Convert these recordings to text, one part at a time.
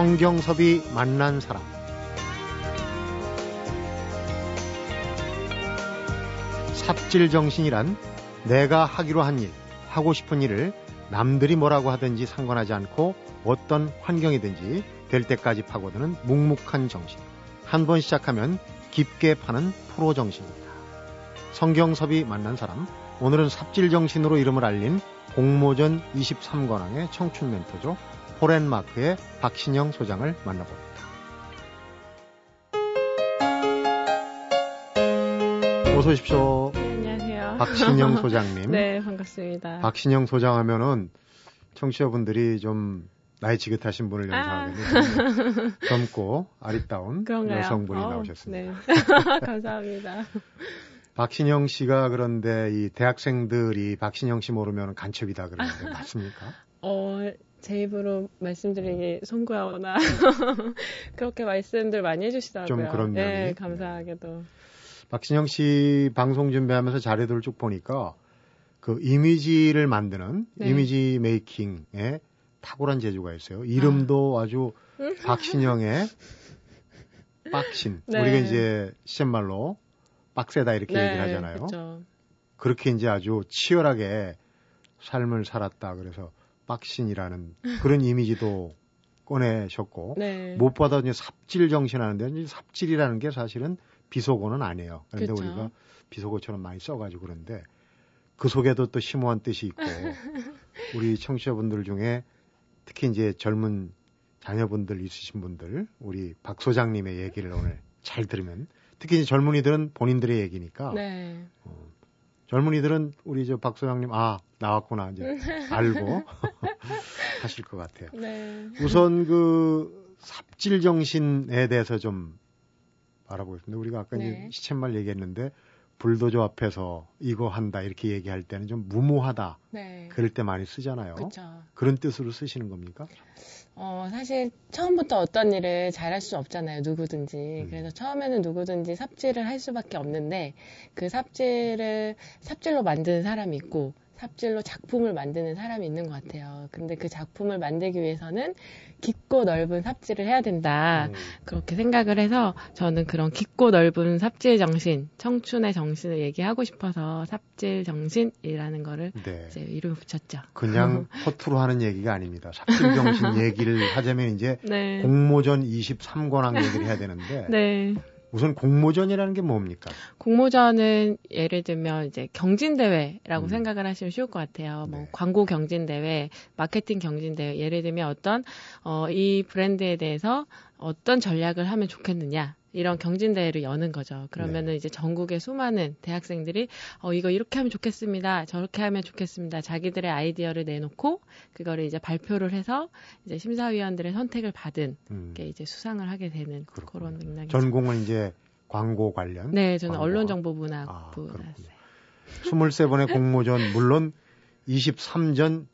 성경섭이 만난 사람 삽질 정신이란 내가 하기로 한 일, 하고 싶은 일을 남들이 뭐라고 하든지 상관하지 않고 어떤 환경이든지 될 때까지 파고드는 묵묵한 정신. 한 번 시작하면 깊게 파는 프로 정신입니다. 성경섭이 만난 사람, 오늘은 삽질 정신으로 이름을 알린 공모전 23관왕의 청춘 멘토죠. 포렌마크의 박신영 소장을 만나봅니다. 어서 오십시오. 네, 안녕하세요. 박신영 소장님. 네, 반갑습니다. 박신영 소장 하면은 청취자분들이 좀 나이 지긋하신 분을 아. 연상하겠네요. 젊고 아리따운 그런가요? 여성분이 어우, 나오셨습니다. 네. 감사합니다. 박신영 씨가 그런데 이 대학생들이 박신영 씨 모르면 간첩이다 그러는데 맞습니까? 어, 제 입으로 말씀드리기 송구하거나 그렇게 말씀들 많이 해주시더라고요. 좀 그런 면이. 네, 감사하게도. 박신영 씨 방송 준비하면서 자료들을 쭉 보니까 그 이미지를 만드는 네. 이미지 메이킹에 탁월한 재주가 있어요. 이름도 아. 주 박신영의 빡신. 네. 우리가 이제 시쳇말로 빡세다 이렇게 네, 얘기를 하잖아요. 그렇죠. 그렇게 이제 아주 치열하게 삶을 살았다. 그래서 빡신이라는 그런 이미지도 꺼내셨고 네. 무엇보다 이제 삽질 정신하는데 삽질이라는 게 사실은 비속어는 아니에요. 그런데 그쵸. 우리가 비속어처럼 많이 써가지고 그런데 그 속에도 또 심오한 뜻이 있고 우리 청취자분들 중에 특히 이제 젊은 자녀분들 있으신 분들 우리 박 소장님의 얘기를 오늘 잘 들으면 특히 이제 젊은이들은 본인들의 얘기니까 네. 젊은이들은 우리 저 박 소장님 아 나왔구나 이제 알고 하실 것 같아요. 네. 우선 그 삽질 정신에 대해서 좀 알아보겠습니다. 우리가 아까 네. 이제 시쳇말 얘기했는데 불도저 앞에서 이거 한다 이렇게 얘기할 때는 좀 무모하다 네. 그럴 때 많이 쓰잖아요. 그렇죠. 그런 뜻으로 쓰시는 겁니까? 어, 사실 처음부터 어떤 일을 잘할 수 없잖아요. 누구든지. 음. 그래서 처음에는 누구든지 삽질을 할 수밖에 없는데 그 삽질을 삽질로 만드는 사람이 있고 삽질로 작품을 만드는 사람이 있는 것 같아요. 근데 그 작품을 만들기 위해서는 깊고 넓은 삽질을 해야 된다. 음, 그렇게 생각을 해서 저는 그런 깊고 넓은 삽질 정신, 청춘의 정신을 얘기하고 싶어서 삽질 정신이라는 거를 네. 이제 이름을 붙였죠. 그냥 허투루 하는 얘기가 아닙니다. 삽질 정신 얘기를 하자면 이제 네. 공모전 23관왕 얘기를 해야 되는데 네. 우선 공모전이라는 게 뭡니까? 공모전은 예를 들면 이제 경진대회라고 음. 생각을 하시면 쉬울 것 같아요. 뭐 네. 광고 경진대회, 마케팅 경진대회. 예를 들면 어떤, 어, 이 브랜드에 대해서 어떤 전략을 하면 좋겠느냐. 이런 경진대회를 여는 거죠. 그러면은 네. 이제 전국의 수많은 대학생들이 어, 이거 이렇게 하면 좋겠습니다. 저렇게 하면 좋겠습니다. 자기들의 아이디어를 내놓고 그거를 이제 발표를 해서 이제 심사위원들의 선택을 받은 음, 게 이제 수상을 하게 되는 그렇군요. 그런 맥락이죠. 전공은 이제 광고 관련. 네, 저는 광고와. 아, 언론정보문학부 그렇군요. 나왔어요. 23번의 공모전 물론 23전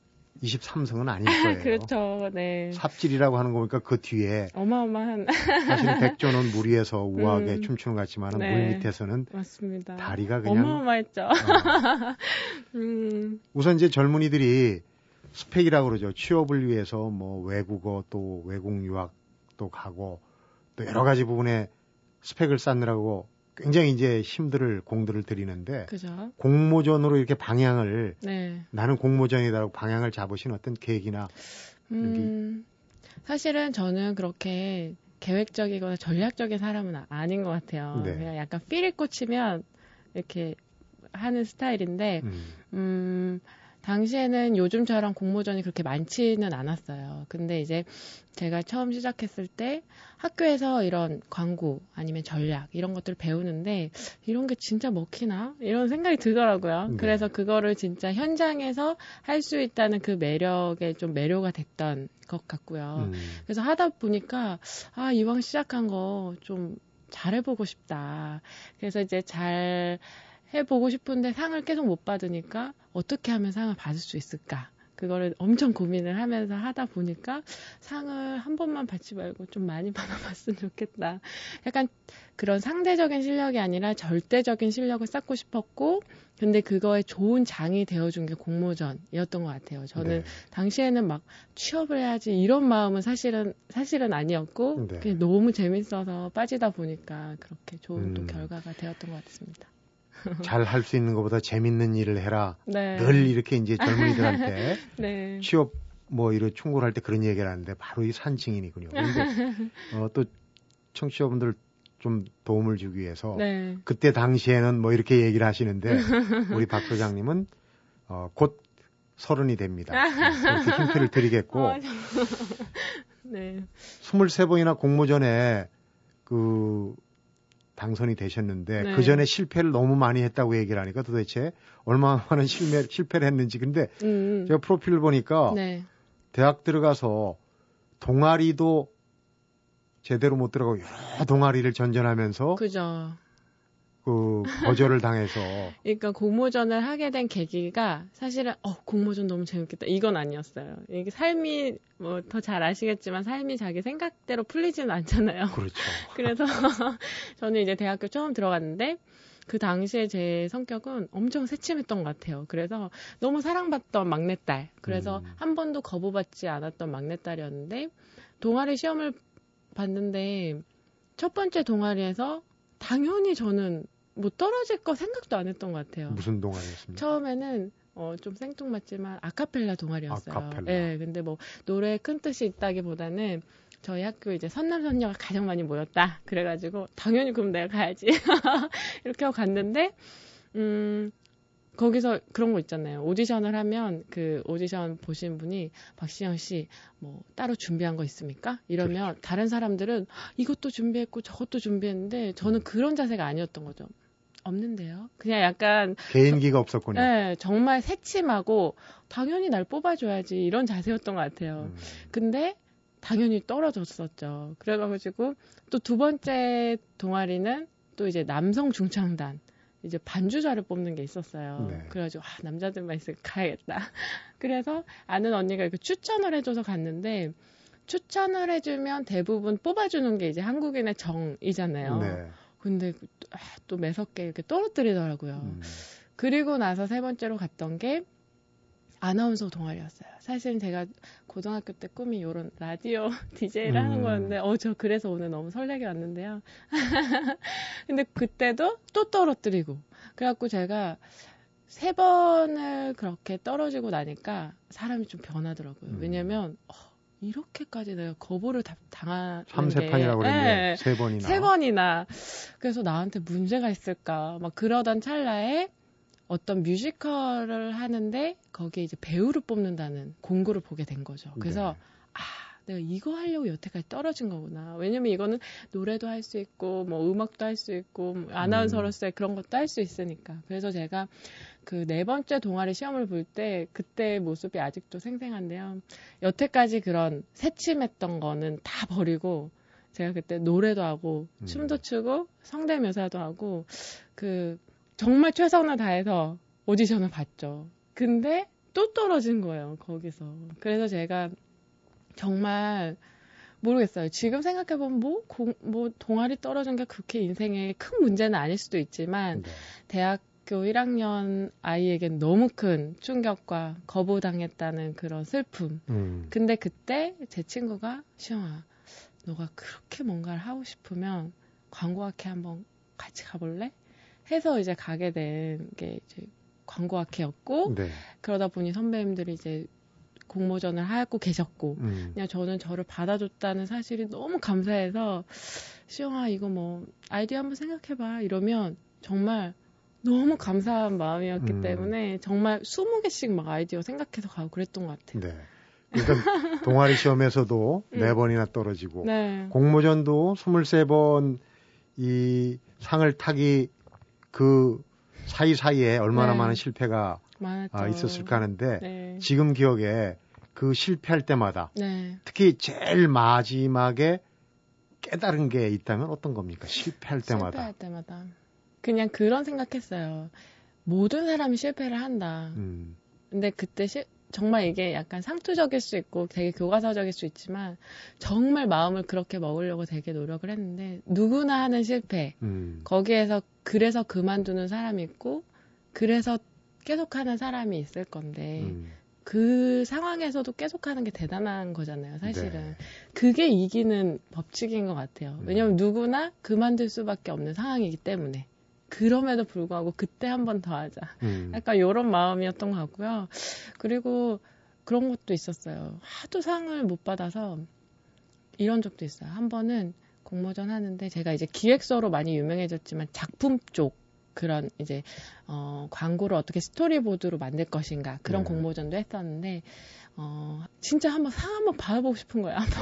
23승은 아닐 거예요. 그렇죠, 네. 삽질이라고 하는 거 보니까 그 뒤에 어마어마한, 사실은 백조는 무리해서 우아하게 음. 춤추는 것 같지만 네. 물 밑에서는 맞습니다. 다리가 그냥 어마어마했죠. 어, 음, 우선 이제 젊은이들이 스펙이라고 그러죠. 취업을 위해서 뭐 외국어 또 외국 유학도 가고 또 여러 가지 부분에 스펙을 쌓느라고 굉장히 이제 힘들을 공들을 들이는데 그죠. 공모전으로 이렇게 방향을 네. 나는 공모전이다라고 방향을 잡으신 어떤 계기나 음, 사실은 저는 그렇게 계획적이거나 전략적인 사람은 아- 아닌 것 같아요. 네. 그냥 약간 필이 꽂히면 이렇게 하는 스타일인데, 음, 음, 당시에는 요즘처럼 공모전이 그렇게 많지는 않았어요. 근데 이제 제가 처음 시작했을 때 학교에서 이런 광고 아니면 전략 이런 것들을 배우는데 이런 게 진짜 먹히나? 이런 생각이 들더라고요. 네. 그래서 그거를 진짜 현장에서 할 수 있다는 그 매력에 좀 매료가 됐던 것 같고요. 음, 그래서 하다 보니까 아 이왕 시작한 거좀 잘해보고 싶다. 그래서 이제 잘 해보고 싶은데 상을 계속 못 받으니까 어떻게 하면 상을 받을 수 있을까? 그거를 엄청 고민을 하면서 하다 보니까 상을 한 번만 받지 말고 좀 많이 받아봤으면 좋겠다. 약간 그런 상대적인 실력이 아니라 절대적인 실력을 쌓고 싶었고, 근데 그거에 좋은 장이 되어준 게 공모전이었던 것 같아요. 저는 네. 당시에는 막 취업을 해야지 이런 마음은 사실은 사실은 아니었고, 네. 그냥 너무 재밌어서 빠지다 보니까 그렇게 좋은 음. 또 결과가 되었던 것 같습니다. 잘 할 수 있는 것보다 재밌는 일을 해라. 네. 늘 이렇게 이제 젊은이들한테 네. 취업 뭐 이런 충고를 할 때 그런 얘기를 하는데 바로 이 산증인이군요. 근데 어, 또 청취자분들 좀 도움을 주기 위해서 네. 그때 당시에는 뭐 이렇게 얘기를 하시는데 우리 박 소장님은 어, 곧 서른이 됩니다. 그렇게 힌트를 드리겠고 어, 네. 23번이나 공모전에 그 당선이 되셨는데 네. 그 전에 실패를 너무 많이 했다고 얘기를 하니까 도대체 얼마나 많은 실패, 실패를 했는지 근데 음. 제가 프로필을 보니까 네. 대학 들어가서 동아리도 제대로 못 들어가고 여러 동아리를 전전하면서 그죠. 그 거절을 당해서 그러니까 공모전을 하게 된 계기가 사실은 어 공모전 너무 재밌겠다 이건 아니었어요. 이게 삶이 뭐 더 잘 아시겠지만 삶이 자기 생각대로 풀리지는 않잖아요. 그렇죠. 그래서 저는 이제 대학교 처음 들어갔는데 그 당시에 제 성격은 엄청 새침했던 것 같아요. 그래서 너무 사랑받던 막내딸. 그래서 음. 한 번도 거부받지 않았던 막내딸이었는데 동아리 시험을 봤는데 첫 번째 동아리에서 당연히 저는 뭐 떨어질 거 생각도 안 했던 것 같아요. 무슨 동아리였습니까? 처음에는 어, 좀 생뚱맞지만 아카펠라 동아리였어요. 아카펠라. 네, 근데 뭐 노래에 큰 뜻이 있다기보다는 저희 학교 이제 선남선녀가 가장 많이 모였다. 그래가지고 당연히 그럼 내가 가야지. 이렇게 하고 갔는데 음 거기서 그런 거 있잖아요. 오디션을 하면 그 오디션 보신 분이 박시영 씨 뭐 따로 준비한 거 있습니까? 이러면 그렇죠. 다른 사람들은 이것도 준비했고 저것도 준비했는데 저는 음. 그런 자세가 아니었던 거죠. 없는데요. 그냥 약간 개인기가 없었군요. 네, 정말 새침하고 당연히 날 뽑아줘야지 이런 자세였던 것 같아요. 음. 근데 당연히 떨어졌었죠. 그래가지고 또 두 번째 동아리는 또 이제 남성 중창단 이제 반주자를 뽑는 게 있었어요. 네. 그래가지고 아, 남자들만 있으면 가야겠다. 그래서 아는 언니가 이렇게 추천을 해줘서 갔는데 추천을 해주면 대부분 뽑아주는 게 이제 한국인의 정이잖아요. 네. 근데 아, 또 매섭게 이렇게 떨어뜨리더라고요. 음. 그리고 나서 세 번째로 갔던 게 아나운서 동아리였어요. 사실 제가 고등학교 때 꿈이 이런 라디오 DJ를 음. 하는 거였는데, 어, 저 그래서 오늘 너무 설레게 왔는데요. 근데 그때도 또 떨어뜨리고. 그래갖고 제가 세 번을 그렇게 떨어지고 나니까 사람이 좀 변하더라고요. 음. 왜냐면, 어, 이렇게까지 내가 거부를 다, 당한. 3세 판이라고 그랬는데, 네. 세 번이나. 세 번이나. 그래서 나한테 문제가 있을까. 막 그러던 찰나에 어떤 뮤지컬을 하는데 거기에 이제 배우를 뽑는다는 공고를 보게 된 거죠. 그래서 네. 아 내가 이거 하려고 여태까지 떨어진 거구나. 왜냐면 이거는 노래도 할 수 있고 뭐 음악도 할 수 있고 뭐 아나운서로서의 음. 그런 것도 할 수 있으니까. 그래서 제가 그 네 번째 동아리 시험을 볼 때 그때 모습이 아직도 생생한데요. 여태까지 그런 새침했던 거는 다 버리고 제가 그때 노래도 하고 음. 춤도 추고 성대묘사도 하고 그 정말 최선을 다해서 오디션을 봤죠. 근데 또 떨어진 거예요, 거기서. 그래서 제가 정말 모르겠어요. 지금 생각해보면 뭐, 공, 뭐, 동아리 떨어진 게 그렇게 인생에 큰 문제는 아닐 수도 있지만, 네. 대학 교 1학년 아이에겐 너무 큰 충격과 거부당했다는 그런 슬픔. 음. 근데 그때 제 친구가, 시영아, 너가 그렇게 뭔가를 하고 싶으면 광고학회 한번 같이 가볼래? 해서 이제 가게 된 게 이제 광고학회였고 네. 그러다 보니 선배님들이 이제 공모전을 하고 계셨고 음. 그냥 저는 저를 받아줬다는 사실이 너무 감사해서 시영아 이거 뭐 아이디어 한번 생각해봐 이러면 정말 너무 감사한 마음이었기 음. 때문에 정말 20개씩 막 아이디어 생각해서 가고 그랬던 것 같아요. 네. 그러니까 동아리 시험에서도 음. 4번이나 떨어지고 네. 공모전도 23번 이 상을 타기 그 사이사이에 얼마나 네. 많은 실패가 아, 있었을까 하는데 네. 지금 기억에 그 실패할 때마다 네. 특히 제일 마지막에 깨달은 게 있다면 어떤 겁니까? 실패할 때마다. 실패할 때마다. 그냥 그런 생각했어요. 모든 사람이 실패를 한다. 음. 근데 그때 시, 정말 이게 약간 상투적일 수 있고 되게 교과서적일 수 있지만 정말 마음을 그렇게 먹으려고 되게 노력을 했는데 누구나 하는 실패. 음. 거기에서 그래서 그만두는 사람이 있고 그래서 계속하는 사람이 있을 건데 음. 그 상황에서도 계속하는 게 대단한 거잖아요, 사실은. 네. 그게 이기는 법칙인 것 같아요. 왜냐면 음. 누구나 그만둘 수밖에 없는 상황이기 때문에. 그럼에도 불구하고 그때 한 번 더 하자. 음. 약간 이런 마음이었던 것 같고요. 그리고 그런 것도 있었어요. 하도 상을 못 받아서 이런 적도 있어요. 한 번은 공모전 하는데 제가 이제 기획서로 많이 유명해졌지만 작품 쪽 그런 이제 어 광고를 어떻게 스토리보드로 만들 것인가 그런 네. 공모전도 했었는데 어 진짜 한번 상 한번 받아보고 싶은 거예요. 한번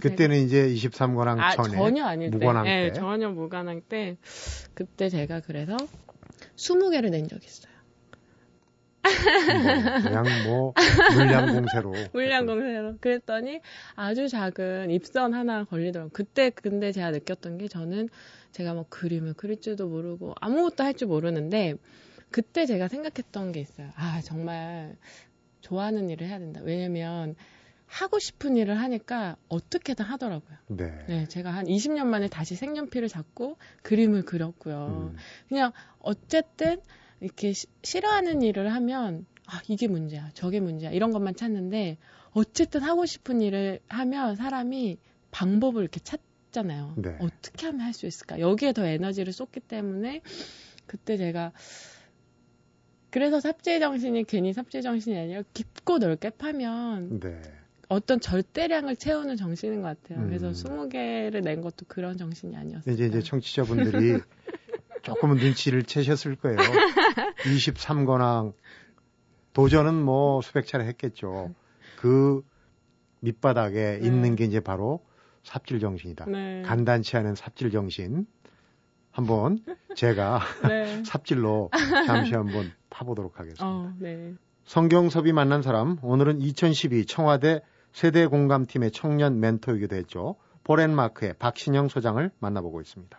그때는 이제 23관왕 아, 전에 전혀 아닐 무관왕 때. 때. 네, 전혀 무관왕 때 그때 제가 그래서 20개를 낸 적이 있어요. 뭐, 그냥 뭐 물량 공세로 물량 공세로 그랬더니 아주 작은 입선 하나 걸리더라고요. 그때 근데 제가 느꼈던 게 저는 제가 뭐 그림을 그릴 줄도 모르고 아무것도 할 줄 모르는데 그때 제가 생각했던 게 있어요. 아 정말 좋아하는 일을 해야 된다. 왜냐면 하고 싶은 일을 하니까 어떻게든 하더라고요. 네. 네. 제가 한 20년 만에 다시 색연필을 잡고 그림을 그렸고요. 음. 그냥 어쨌든 이렇게 시, 싫어하는 일을 하면 아, 이게 문제야. 저게 문제야. 이런 것만 찾는데 어쨌든 하고 싶은 일을 하면 사람이 방법을 이렇게 찾잖아요. 네. 어떻게 하면 할 수 있을까? 여기에 더 에너지를 쏟기 때문에 그때 제가 그래서 삽질 정신이 괜히 삽질 정신이 아니라 깊고 넓게 파면 네. 어떤 절대량을 채우는 정신인 것 같아요. 음. 그래서 20개를 낸 것도 그런 정신이 아니었어요. 이제 이제 청취자분들이 조금은 눈치를 채셨을 거예요. 23권왕 도전은 뭐 수백 차례 했겠죠. 그 밑바닥에 네. 있는 게 이제 바로 삽질 정신이다. 네. 간단치 않은 삽질 정신. 한번 제가 네. 삽질로 잠시 한번 파보도록 하겠습니다. 어, 네. 성경섭이 만난 사람 오늘은 2012 청와대 세대 공감팀의 청년 멘토이기도 했죠. 보렌마크의 박신영 소장을 만나보고 있습니다.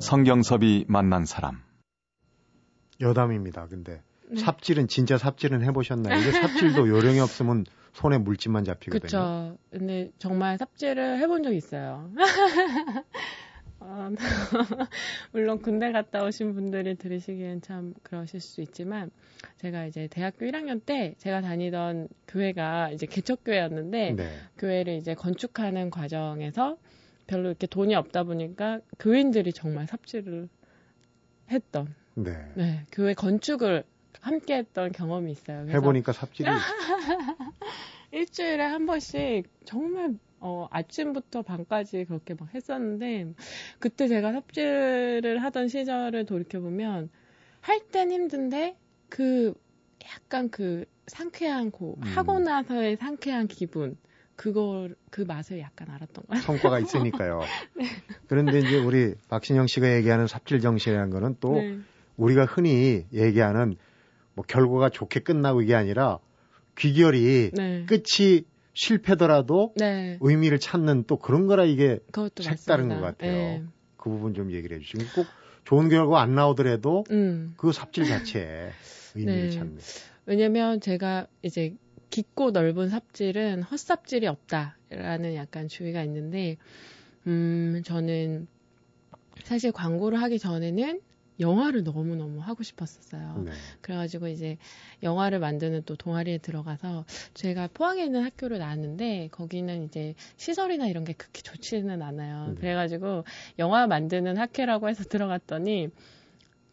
성경섭이 만난 사람. 여담입니다. 근데 네. 삽질은 진짜 삽질은 해보셨나요? 이게 삽질도 요령이 없으면 손에 물집만 잡히거든요. 그렇죠. 근데 정말 삽질을 해본 적 있어요. 어, 물론 군대 갔다 오신 분들이 들으시기엔 참 그러실 수 있지만 제가 이제 대학교 1학년 때 제가 다니던 교회가 이제 개척교회였는데 네. 교회를 이제 건축하는 과정에서 별로 이렇게 돈이 없다 보니까 교인들이 정말 삽질을 했던 네. 네 교회 건축을 함께 했던 경험이 있어요. 해보니까 삽질이 일주일에 한 번씩 정말 어, 아침부터 밤까지 그렇게 막 했었는데, 그때 제가 삽질을 하던 시절을 돌이켜보면, 할 땐 힘든데, 그, 약간 그 상쾌한 고, 음. 하고 나서의 상쾌한 기분, 그걸, 그 맛을 약간 알았던 거예요. 성과가 있으니까요. 네. 그런데 이제 우리 박신영 씨가 얘기하는 삽질 정신이라는 거는 또, 네. 우리가 흔히 얘기하는 뭐 결과가 좋게 끝나고 이게 아니라 귀결이 네. 끝이 실패더라도 네. 의미를 찾는 또 그런 거라 이게 색다른 맞습니다. 것 같아요. 네. 그 부분 좀 얘기를 해주시면 꼭 좋은 결과 안 나오더라도 음. 그 삽질 자체에 의미를 네. 찾는. 왜냐면 제가 이제 깊고 넓은 삽질은 헛삽질이 없다라는 약간 주의가 있는데, 음, 저는 사실 광고를 하기 전에는 영화를 너무너무 하고 싶었었어요. 네. 그래가지고 이제 영화를 만드는 또 동아리에 들어가서 제가 포항에 있는 학교를 나왔는데 거기는 이제 시설이나 이런 게 그렇게 좋지는 않아요. 네. 그래가지고 영화 만드는 학회라고 해서 들어갔더니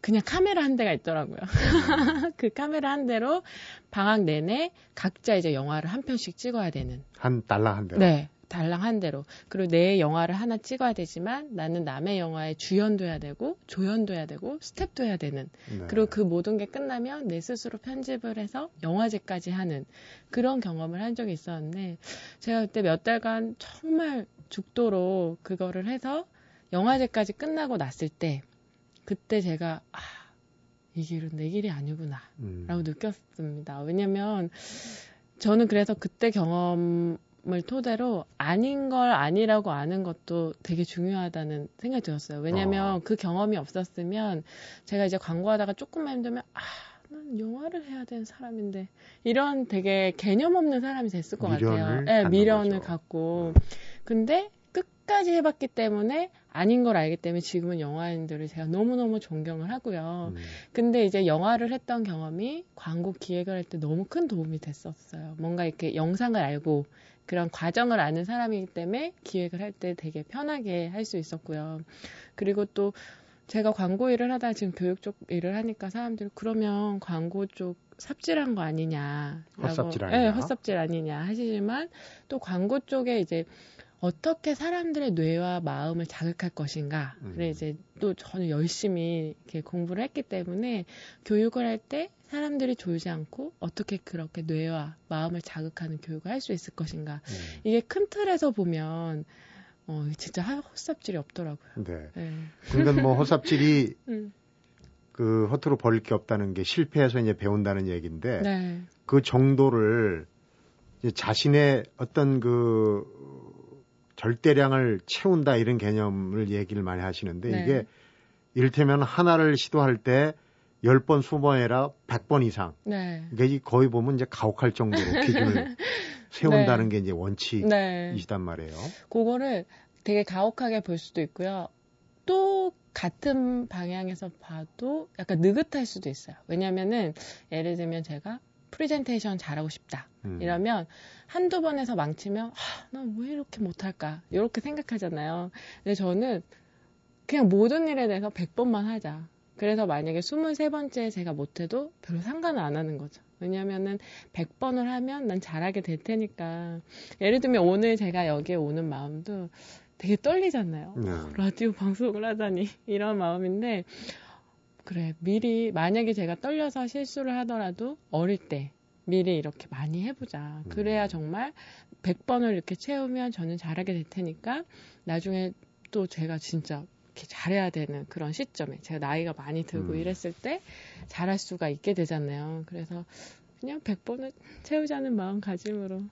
그냥 카메라 한 대가 있더라고요. 음. 그 카메라 한 대로 방학 내내 각자 이제 영화를 한 편씩 찍어야 되는. 한 달랑 한 대로? 네. 달랑 한 대로. 그리고 내 영화를 하나 찍어야 되지만 나는 남의 영화에 주연도 해야 되고 조연도 해야 되고 스텝도 해야 되는. 네. 그리고 그 모든 게 끝나면 내 스스로 편집을 해서 영화제까지 하는 그런 경험을 한 적이 있었는데 제가 그때 몇 달간 정말 죽도록 그거를 해서 영화제까지 끝나고 났을 때 그때 제가 아, 이 길은 내 길이 아니구나 라고 음. 느꼈습니다. 왜냐면 저는 그래서 그때 경험 경험을 토대로 아닌 걸 아니라고 아는 것도 되게 중요하다는 생각이 들었어요. 왜냐면 어. 그 경험이 없었으면 제가 이제 광고하다가 조금만 힘들면 아, 난 영화를 해야 되는 사람인데 이런 되게 개념 없는 사람이 됐을 것 같아요. 네, 미련을 거죠. 음. 갖고. 근데 끝까지 해봤기 때문에 아닌 걸 알기 때문에 지금은 영화인들을 제가 너무너무 존경을 하고요. 음. 근데 이제 영화를 했던 경험이 광고 기획을 할 때 너무 큰 도움이 됐었어요. 뭔가 이렇게 영상을 알고 그런 과정을 아는 사람이기 때문에 기획을 할 때 되게 편하게 할 수 있었고요. 그리고 또 제가 광고 일을 하다가 지금 교육 쪽 일을 하니까 사람들이 그러면 광고 쪽 삽질한 거 아니냐. 헛삽질 네, 아니냐. 헛삽질 아니냐 하시지만 또 광고 쪽에 이제 어떻게 사람들의 뇌와 마음을 자극할 것인가를 음. 이제 또 저는 열심히 이렇게 공부를 했기 때문에 교육을 할 때 사람들이 졸지 않고 어떻게 그렇게 뇌와 마음을 자극하는 교육을 할 수 있을 것인가. 음. 이게 큰 틀에서 보면 어 진짜 하- 헛삽질이 없더라고요. 네. 네. 그러니까 뭐 헛삽질이 음, 그 허투루 버릴 게 없다는 게 실패해서 이제 배운다는 얘기인데 네. 그 정도를 자신의 어떤 그 절대량을 채운다 이런 개념을 얘기를 많이 하시는데 네. 이게 이를테면 하나를 시도할 때 10번, 20번 해라 100번 이상. 네. 그러니까 이 거의 보면 이제 가혹할 정도로 기준을 세운다는 게 이제 원칙이시단 네. 말이에요. 그거를 되게 가혹하게 볼 수도 있고요. 또 같은 방향에서 봐도 약간 느긋할 수도 있어요. 왜냐면은 예를 들면 제가 프레젠테이션 잘하고 싶다. 음. 이러면 한두 번에서 망치면 난 왜 이렇게 못할까 이렇게 생각하잖아요. 근데 저는 그냥 모든 일에 대해서 100번만 하자. 그래서 만약에 23번째 제가 못해도 별로 상관을 안 하는 거죠. 왜냐면은 100번을 하면 난 잘하게 될 테니까. 예를 들면 오늘 제가 여기에 오는 마음도 되게 떨리잖아요. 네. 라디오 방송을 하다니 이런 마음인데 그래 미리 만약에 제가 떨려서 실수를 하더라도 어릴 때 미리 이렇게 많이 해보자 그래야 음. 정말 100번을 이렇게 채우면 저는 잘하게 될 테니까 나중에 또 제가 진짜 이렇게 잘해야 되는 그런 시점에 제가 나이가 많이 들고 음. 이랬을 때 잘할 수가 있게 되잖아요 그래서 그냥 100번을 채우자는 마음가짐으로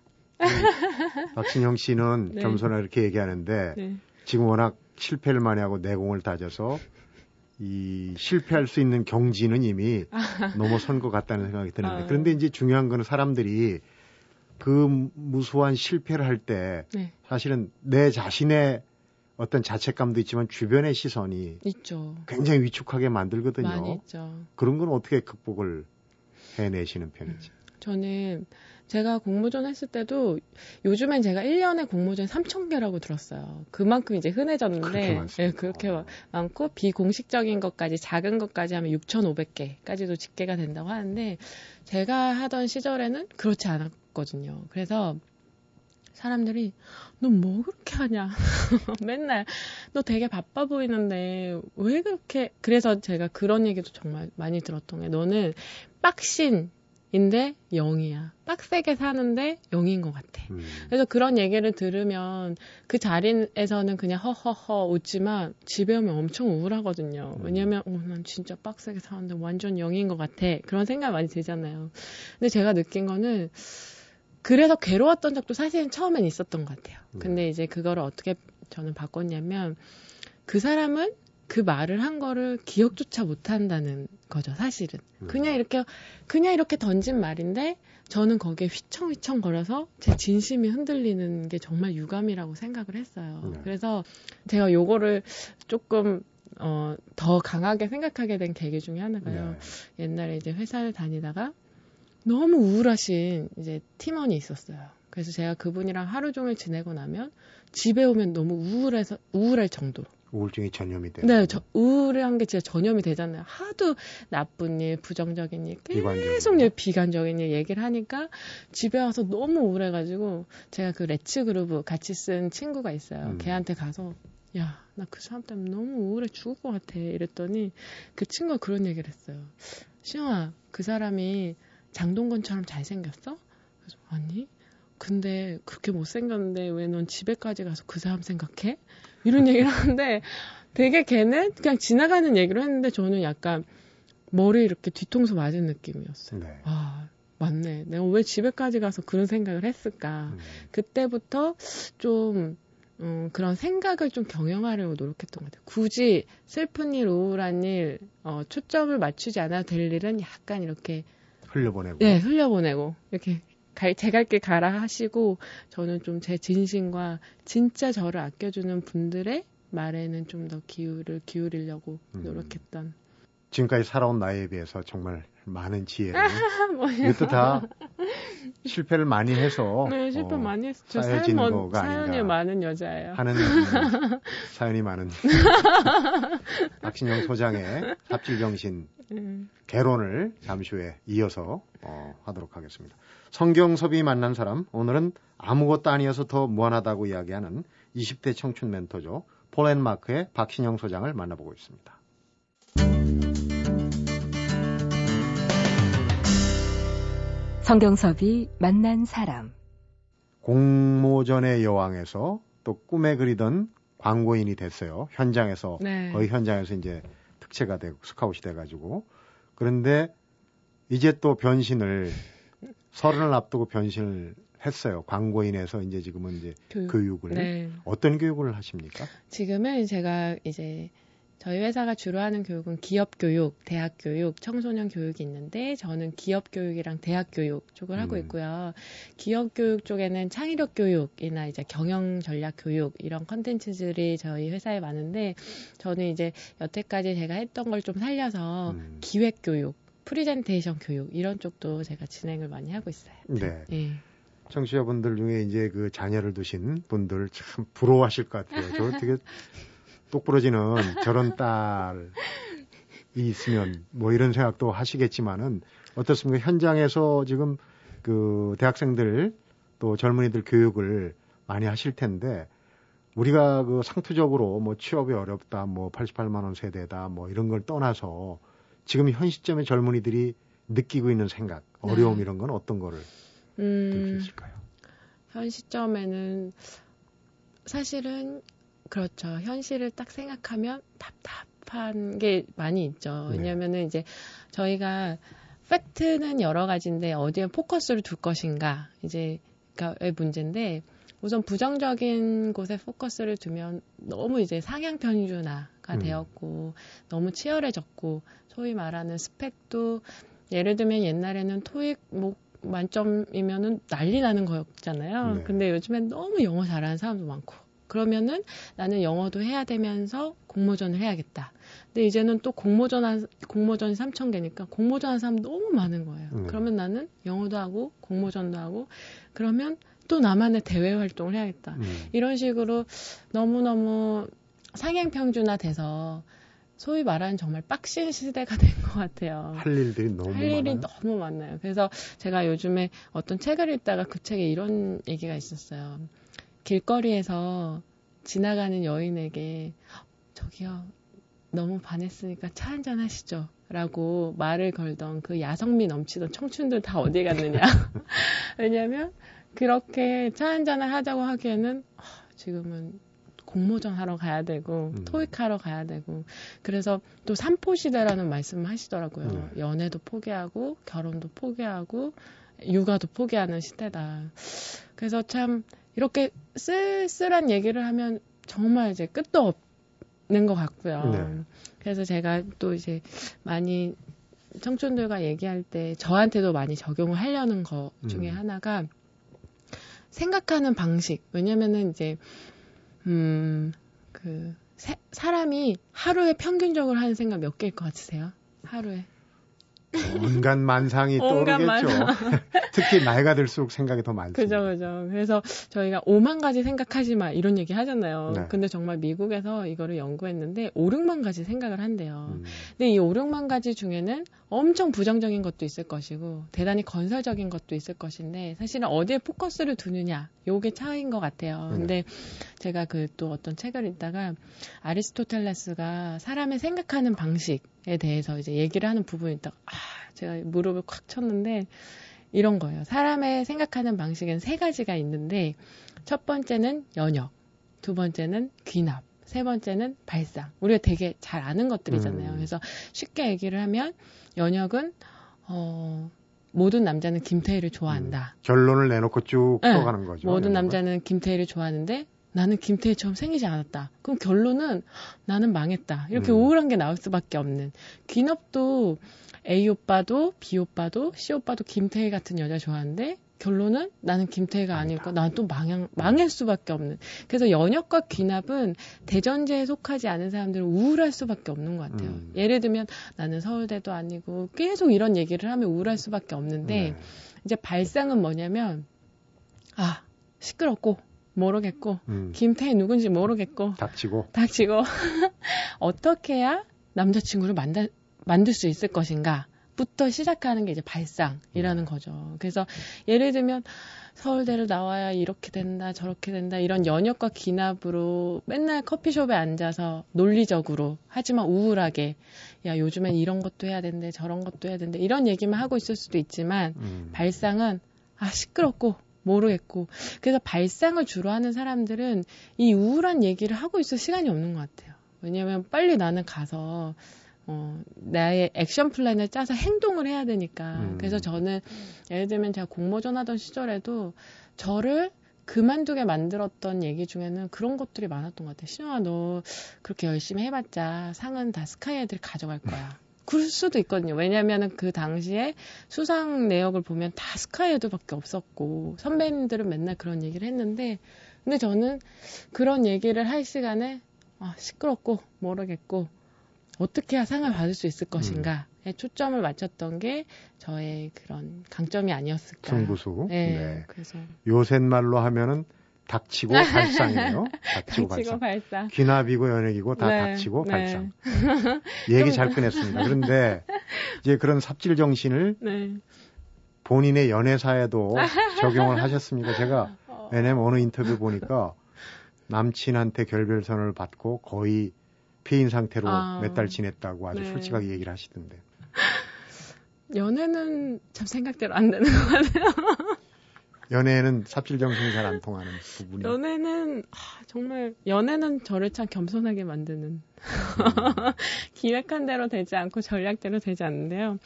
박진영 씨는 네. 겸손하게 이렇게 얘기하는데 네. 지금 워낙 실패를 많이 하고 내공을 다져서 이 실패할 수 있는 경지는 이미 넘어선 것 같다는 생각이 드는데 아. 그런데 이제 중요한 거는 사람들이 그 무수한 실패를 할때 네 사실은 내 자신의 어떤 자책감도 있지만 주변의 시선이 있죠 굉장히 위축하게 만들거든요. 많이 있죠 그런 건 어떻게 극복을 해내시는 편이지? 저는 제가 공모전 했을 때도 요즘엔 제가 1년에 공모전 3,000개라고 들었어요. 그만큼 이제 흔해졌는데 그렇게? 예, 그렇게 마- 많고 비공식적인 것까지 작은 것까지 하면 6,500개까지도 집계가 된다고 하는데 제가 하던 시절에는 그렇지 않았거든요. 그래서 사람들이 너 뭐 그렇게 하냐 맨날 너 되게 바빠 보이는데 왜 그렇게 그래서 제가 그런 얘기도 정말 많이 들었던 게 너는 빡신 인데 영이야 빡세게 사는데 영인 것 같아 음. 그래서 그런 얘기를 들으면 그 자리에서는 그냥 허허허 웃지만 집에 오면 엄청 우울하거든요. 음. 왜냐면 어, 난 진짜 빡세게 사는데 완전 영인 것 같아. 그런 생각 많이 들잖아요. 근데 제가 느낀 거는 그래서 괴로웠던 적도 사실은 처음엔 있었던 것 같아요. 근데 이제 그거를 어떻게 저는 바꿨냐면 그 사람은 그 말을 한 거를 기억조차 못 한다는 거죠, 사실은. 음. 그냥 이렇게, 그냥 이렇게 던진 말인데 저는 거기에 휘청휘청 거려서 제 진심이 흔들리는 게 정말 유감이라고 생각을 했어요. 네. 그래서 제가 요거를 조금 어, 더 강하게 생각하게 된 계기 중에 하나가요. 네. 옛날에 이제 회사를 다니다가 너무 우울하신 이제 팀원이 있었어요. 그래서 제가 그분이랑 하루 종일 지내고 나면 집에 오면 너무 우울해서 우울할 정도로. 우울증이 전염이 되는 네, 저, 우울한 게 진짜 전염이 되잖아요. 하도 나쁜 일, 부정적인 일, 계속 거. 일, 비관적인 일 얘기를 하니까 집에 와서 너무 우울해가지고 제가 그 레츠 그루브 같이 쓴 친구가 있어요. 음. 걔한테 가서 야, 나 그 사람 때문에 너무 우울해 죽을 것 같아. 이랬더니 그 친구가 그런 얘기를 했어요. 시영아, 그 사람이 장동건처럼 잘생겼어? 그래서 아니, 근데 그렇게 못생겼는데 왜 넌 집에까지 가서 그 사람 생각해? 이런 얘기를 하는데 되게 걔는 그냥 지나가는 얘기로 했는데 저는 약간 머리 이렇게 뒤통수 맞은 느낌이었어요. 네. 아, 맞네. 내가 왜 집에까지 가서 그런 생각을 했을까. 음. 그때부터 좀 음, 그런 생각을 좀 경영하려고 노력했던 것 같아요. 굳이 슬픈 일, 우울한 일, 어, 초점을 맞추지 않아도 될 일은 약간 이렇게 흘려보내고. 네, 흘려보내고 이렇게 갈, 제 갈 길 가라 하시고 저는 좀 제 진심과 진짜 저를 아껴주는 분들의 말에는 좀 더 기울을 기울이려고 음. 노력했던. 지금까지 살아온 나이에 비해서 정말 많은 지혜를. 이것도 다 실패를 많이 해서. 네, 실패 어, 많이 했어. 저 사연, 뭐, 사연이 많은 여자예요. 하는 사연이 많은 박신영 소장의 삽질정신 음. 개론을 잠시 후에 이어서 어, 하도록 하겠습니다. 성경섭이 만난 사람 오늘은 아무것도 아니어서 더 무한하다고 이야기하는 20대 청춘 멘토죠. 폴앤마크의 박신영 소장을 만나보고 있습니다. 성경섭이 만난 사람 공모전의 여왕에서 또 꿈에 그리던 광고인이 됐어요. 현장에서 네. 거의 현장에서 이제 특채가 되고 스카웃이 돼가지고 그런데 이제 또 변신을 서른을 앞두고 변신을 했어요. 광고인에서 이제 지금은 이제 교육. 을 네. 어떤 교육을 하십니까? 지금은 제가 이제 저희 회사가 주로 하는 교육은 기업 교육, 대학 교육, 청소년 교육이 있는데 저는 기업 교육이랑 대학 교육 쪽을 음. 하고 있고요. 기업 교육 쪽에는 창의력 교육이나 이제 경영 전략 교육 이런 컨텐츠들이 저희 회사에 많은데 저는 이제 여태까지 제가 했던 걸 좀 살려서 음. 기획 교육, 프리젠테이션 교육 이런 쪽도 제가 진행을 많이 하고 있어요. 네. 네. 청취자분들 중에 이제 그 자녀를 두신 분들 참 부러워하실 것 같아요. 저 되게 똑부러지는 저런 딸이 있으면 뭐 이런 생각도 하시겠지만은 어떻습니까? 현장에서 지금 그 대학생들 또 젊은이들 교육을 많이 하실 텐데 우리가 그 상투적으로 뭐 취업이 어렵다, 뭐 88만 원 세대다, 뭐 이런 걸 떠나서 지금 현 시점에 젊은이들이 느끼고 있는 생각, 어려움 네. 이런 건 어떤 거를 음, 들수 있을까요? 현 시점에는 사실은 그렇죠. 현실을 딱 생각하면 답답한 게 많이 있죠. 네. 왜냐면은 이제 저희가 팩트는 여러 가지인데 어디에 포커스를 둘 것인가 이제 그러니까의 문제인데 우선 부정적인 곳에 포커스를 두면 너무 이제 상향 편준화가 음. 되었고 너무 치열해졌고 소위 말하는 스펙도 예를 들면 옛날에는 토익 뭐 만점이면은 난리 나는 거였잖아요. 네. 근데 요즘엔 너무 영어 잘하는 사람도 많고 그러면은 나는 영어도 해야 되면서 공모전을 해야겠다. 근데 이제는 또 공모전 한, 공모전이 3천 개니까 공모전 한 사람 너무 많은 거예요. 음. 그러면 나는 영어도 하고 공모전도 하고 그러면 또 나만의 대외 활동을 해야겠다. 음. 이런 식으로 너무너무 상향 평준화 돼서 소위 말하는 정말 빡신 시대가 된 것 같아요. 할 일들이 너무 할 일이 많아요. 너무 많아요. 그래서 제가 요즘에 어떤 책을 읽다가 그 책에 이런 얘기가 있었어요. 길거리에서 지나가는 여인에게 저기요 너무 반했으니까 차 한잔 하시죠. 라고 말을 걸던 그 야성미 넘치던 청춘들 다 어디 갔느냐. 왜냐면 그렇게 차 한잔을 하자고 하기에는 어, 지금은 공모전 하러 가야 되고 음. 토익 하러 가야 되고 그래서 또 삼포 시대라는 말씀을 하시더라고요. 음. 연애도 포기하고 결혼도 포기하고 육아도 포기하는 시대다. 그래서 참 이렇게 쓸쓸한 얘기를 하면 정말 이제 끝도 없는 것 같고요. 네. 그래서 제가 또 이제 많이 청춘들과 얘기할 때 저한테도 많이 적용을 하려는 것 중에 음. 하나가 생각하는 방식. 왜냐면은 이제, 음, 그, 세, 사람이 하루에 평균적으로 하는 생각 몇 개일 것 같으세요? 하루에. 온갖 만상이 온갖 떠오르겠죠. 만상. 특히 나이가 들수록 생각이 더 많죠. 그죠, 그죠. 그래서 저희가 5만 가지 생각하지 마 이런 얘기 하잖아요. 네. 근데 정말 미국에서 이거를 연구했는데 5, 6만 가지 생각을 한대요. 음. 근데 이 5, 6만 가지 중에는 엄청 부정적인 것도 있을 것이고 대단히 건설적인 것도 있을 것인데 사실은 어디에 포커스를 두느냐 요게 차이인 것 같아요. 네. 근데 제가 그 또 어떤 책을 읽다가 아리스토텔레스가 사람의 생각하는 방식 에 대해서 이제 얘기를 하는 부분이 있다가 아, 제가 무릎을 콱 쳤는데 이런 거예요. 사람의 생각하는 방식은 세 가지가 있는데 첫 번째는 연역, 두 번째는 귀납, 세 번째는 발상. 우리가 되게 잘 아는 것들이잖아요. 음. 그래서 쉽게 얘기를 하면 연역은 어 모든 남자는 김태희를 좋아한다. 음, 결론을 내놓고 쭉 네. 풀어가는 거죠. 모든 연애가. 남자는 김태희를 좋아하는데 나는 김태희처럼 생기지 않았다. 그럼 결론은 나는 망했다. 이렇게 음. 우울한 게 나올 수밖에 없는. 귀엽도 A 오빠도 B 오빠도 C 오빠도 김태희 같은 여자 좋아하는데 결론은 나는 김태희가 아니고 난또 망한, 망할 수밖에 없는. 그래서 연역과 귀납은 대전제에 속하지 않은 사람들은 우울할 수밖에 없는 것 같아요. 음. 예를 들면 나는 서울대도 아니고 계속 이런 얘기를 하면 우울할 수밖에 없는데 네. 이제 발상은 뭐냐면 아 시끄럽고 모르겠고 음, 김태희 누군지 모르겠고 닥치고. 닥치고. 어떻게 해야 남자친구를 만다, 만들 수 있을 것인가? 부터 시작하는 게 이제 발상이라는 거죠. 그래서 예를 들면 서울대를 나와야 이렇게 된다 저렇게 된다 이런 연역과 기납으로 맨날 커피숍에 앉아서 논리적으로 하지만 우울하게 야 요즘엔 이런 것도 해야 된대 저런 것도 해야 된대 이런 얘기만 하고 있을 수도 있지만 음, 발상은 아 시끄럽고 모르겠고 그래서 발상을 주로 하는 사람들은 이 우울한 얘기를 하고 있을 시간이 없는 것 같아요. 왜냐하면 빨리 나는 가서 어, 나의 액션 플랜을 짜서 행동을 해야 되니까. 음. 그래서 저는 예를 들면 제가 공모전 하던 시절에도 저를 그만두게 만들었던 얘기 중에는 그런 것들이 많았던 것 같아요. 신영아, 너 그렇게 열심히 해봤자 상은 다 스카이 애들이 가져갈 거야. 그럴 수도 있거든요. 왜냐면은 그 당시에 수상 내역을 보면 다 스카이 애들밖에 없었고, 선배님들은 맨날 그런 얘기를 했는데, 근데 저는 그런 얘기를 할 시간에, 아, 시끄럽고, 모르겠고, 어떻게 해야 상을 받을 수 있을 것인가에 초점을 맞췄던 게 저의 그런 강점이 아니었을까. 승부수. 네, 네. 그래서 요새 말로 하면은 닥치고 발상이에요. 닥치고 닥치고 발상. 발상. 귀납이고 연예기고 다 네, 닥치고 네. 발상. 얘기 잘 꺼냈습니다. 그런데 이제 그런 삽질 정신을 네. 본인의 연애사에도 적용을 하셨습니까? 제가 어, 왜냐면 어느 인터뷰 보니까 남친한테 결별선을 받고 거의 폐인 상태로 아. 몇달 지냈다고 아주 네. 솔직하게 얘기를 하시던데. 연애는 참 생각대로 안 되는 것 같아요. 연애는 삽질 정신이 잘 안 통하는 부분이. 연애는 아, 정말 연애는 저를 참 겸손하게 만드는 기획한 대로 되지 않고 전략대로 되지 않는데요.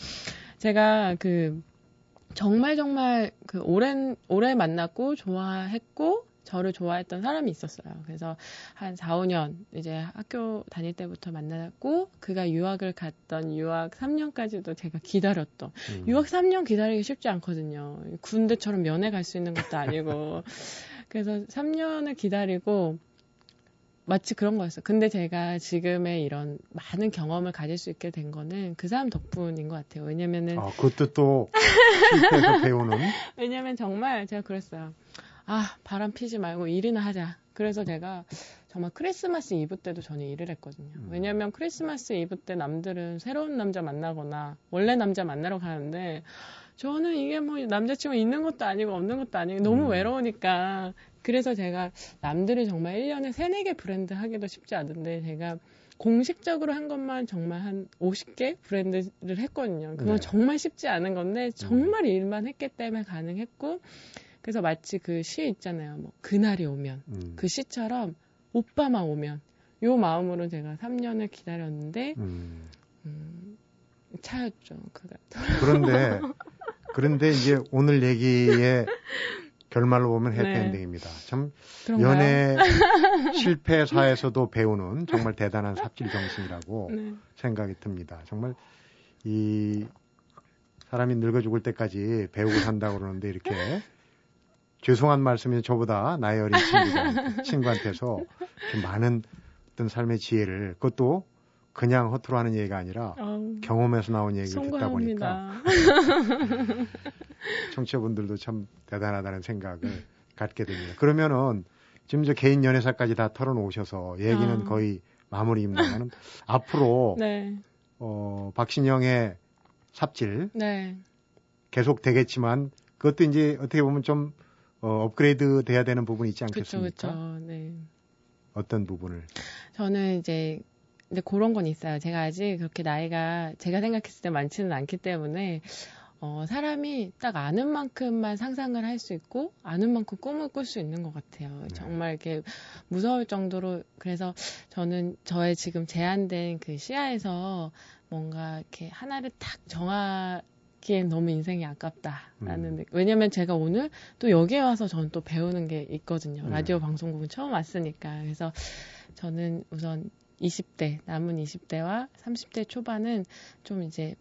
제가 그 정말 정말 그 오랜 오래 만났고 좋아했고 저를 좋아했던 사람이 있었어요. 그래서 한 4, 5년 이제 학교 다닐 때부터 만났고 그가 유학을 갔던 유학 3년까지도 제가 기다렸던 음. 유학 3년 기다리기 쉽지 않거든요. 군대처럼 면회 갈 수 있는 것도 아니고. 그래서 3년을 기다리고 마치 그런 거였어요. 근데 제가 지금의 이런 많은 경험을 가질 수 있게 된 거는 그 사람 덕분인 것 같아요. 왜냐면은, 아, 그것도 또 배우는 왜냐면 정말 제가 그랬어요. 아, 바람 피지 말고 일이나 하자. 그래서 제가 정말 크리스마스 이브 때도 저는 일을 했거든요. 음. 왜냐면 크리스마스 이브 때 남들은 새로운 남자 만나거나 원래 남자 만나러 가는데 저는 이게 뭐 남자친구 있는 것도 아니고 없는 것도 아니고 너무 음. 외로우니까 그래서 제가 남들이 정말 1년에 3, 4개 브랜드 하기도 쉽지 않은데 제가 공식적으로 한 것만 정말 한 50개 브랜드를 했거든요. 그건 네. 정말 쉽지 않은 건데 정말 일만 했기 때문에 가능했고 그래서 마치 그 시 있잖아요. 뭐 그날이 오면 음. 그 시처럼 오빠만 오면 요 마음으로 제가 3년을 기다렸는데 음. 음, 차였죠. 그가 그런데 그런데 이제 오늘 얘기의 결말로 보면 네. 해피엔딩입니다. 참 그런가요? 연애 실패사에서도 배우는 정말 대단한 삽질 정신이라고 네. 생각이 듭니다. 정말 이 사람이 늙어 죽을 때까지 배우고 산다고 그러는데 이렇게 죄송한 말씀이 저보다 나이 어린 친구가, 친구한테서 많은 어떤 삶의 지혜를 그것도 그냥 허투루 하는 얘기가 아니라 아우, 경험에서 나온 얘기를 듣다 보니까. 청취자분들도 참 대단하다는 생각을 갖게 됩니다. 그러면은 지금 저 개인 연애사까지 다 털어놓으셔서 얘기는 아. 거의 마무리입니다만은 앞으로 네, 어, 박신영의 삽질 네. 계속 되겠지만 그것도 이제 어떻게 보면 좀 어, 업그레이드 돼야 되는 부분이 있지 않겠습니까? 그쵸. 네. 어떤 부분을? 저는 이제 근데 그런 건 있어요. 제가 아직 그렇게 나이가 제가 생각했을 때 많지는 않기 때문에 어, 사람이 딱 아는 만큼만 상상을 할 수 있고 아는 만큼 꿈을 꿀 수 있는 것 같아요. 네. 정말 이렇게 무서울 정도로 그래서 저는 저의 지금 제한된 그 시야에서 뭔가 이렇게 하나를 딱 정하 갖기엔 너무 인생이 아깝다라는 음. 느- 왜냐면 제가 오늘 또 여기에 와서 저는 또 배우는 게 있거든요. 네. 라디오 방송국은 처음 왔으니까 그래서 저는 우선 20대 남은 20대와 30대 초반은 좀 이제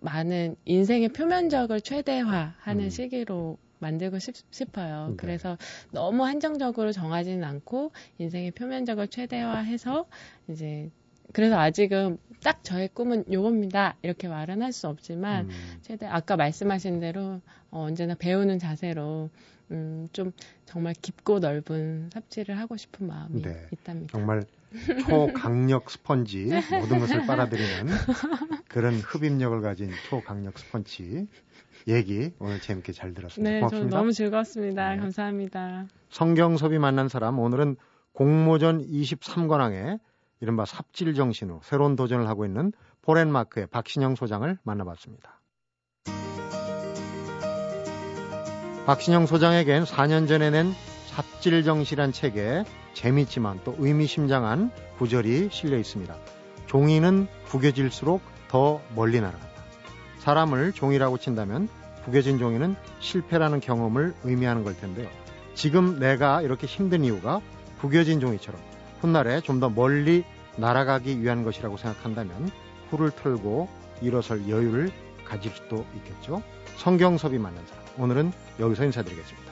많은 인생의 표면적을 최대화하는 음. 시기로 만들고 싶, 어요 네. 그래서 너무 한정적으로 정하지는 않고 인생의 표면적을 최대화해서 이제 그래서 아직은 딱 저의 꿈은 요겁니다 이렇게 말은 할 수 없지만 음. 최대 아까 말씀하신 대로 어, 언제나 배우는 자세로 음, 좀 정말 깊고 넓은 삽질을 하고 싶은 마음이 네. 있답니다. 정말 초강력 스펀지 모든 것을 빨아들이는 그런 흡입력을 가진 초강력 스펀지 얘기 오늘 재밌게 잘 들었습니다. 네, 고맙습니다. 너무 즐거웠습니다. 네. 감사합니다. 성경섭이 만난 사람 오늘은 공모전 23관왕에 이른바 삽질 정신으로 새로운 도전을 하고 있는 포렌마크의 박신영 소장을 만나봤습니다. 박신영 소장에겐 4년 전에 낸 삽질 정신이란 책에 재밌지만 또 의미심장한 구절이 실려 있습니다. 종이는 구겨질수록 더 멀리 날아간다. 사람을 종이라고 친다면 구겨진 종이는 실패라는 경험을 의미하는 걸 텐데요. 지금 내가 이렇게 힘든 이유가 구겨진 종이처럼 훗날에 좀 더 멀리 날아가기 위한 것이라고 생각한다면 풀을 털고 일어설 여유를 가질 수도 있겠죠. 성경섭이 만난 사람. 오늘은 여기서 인사드리겠습니다.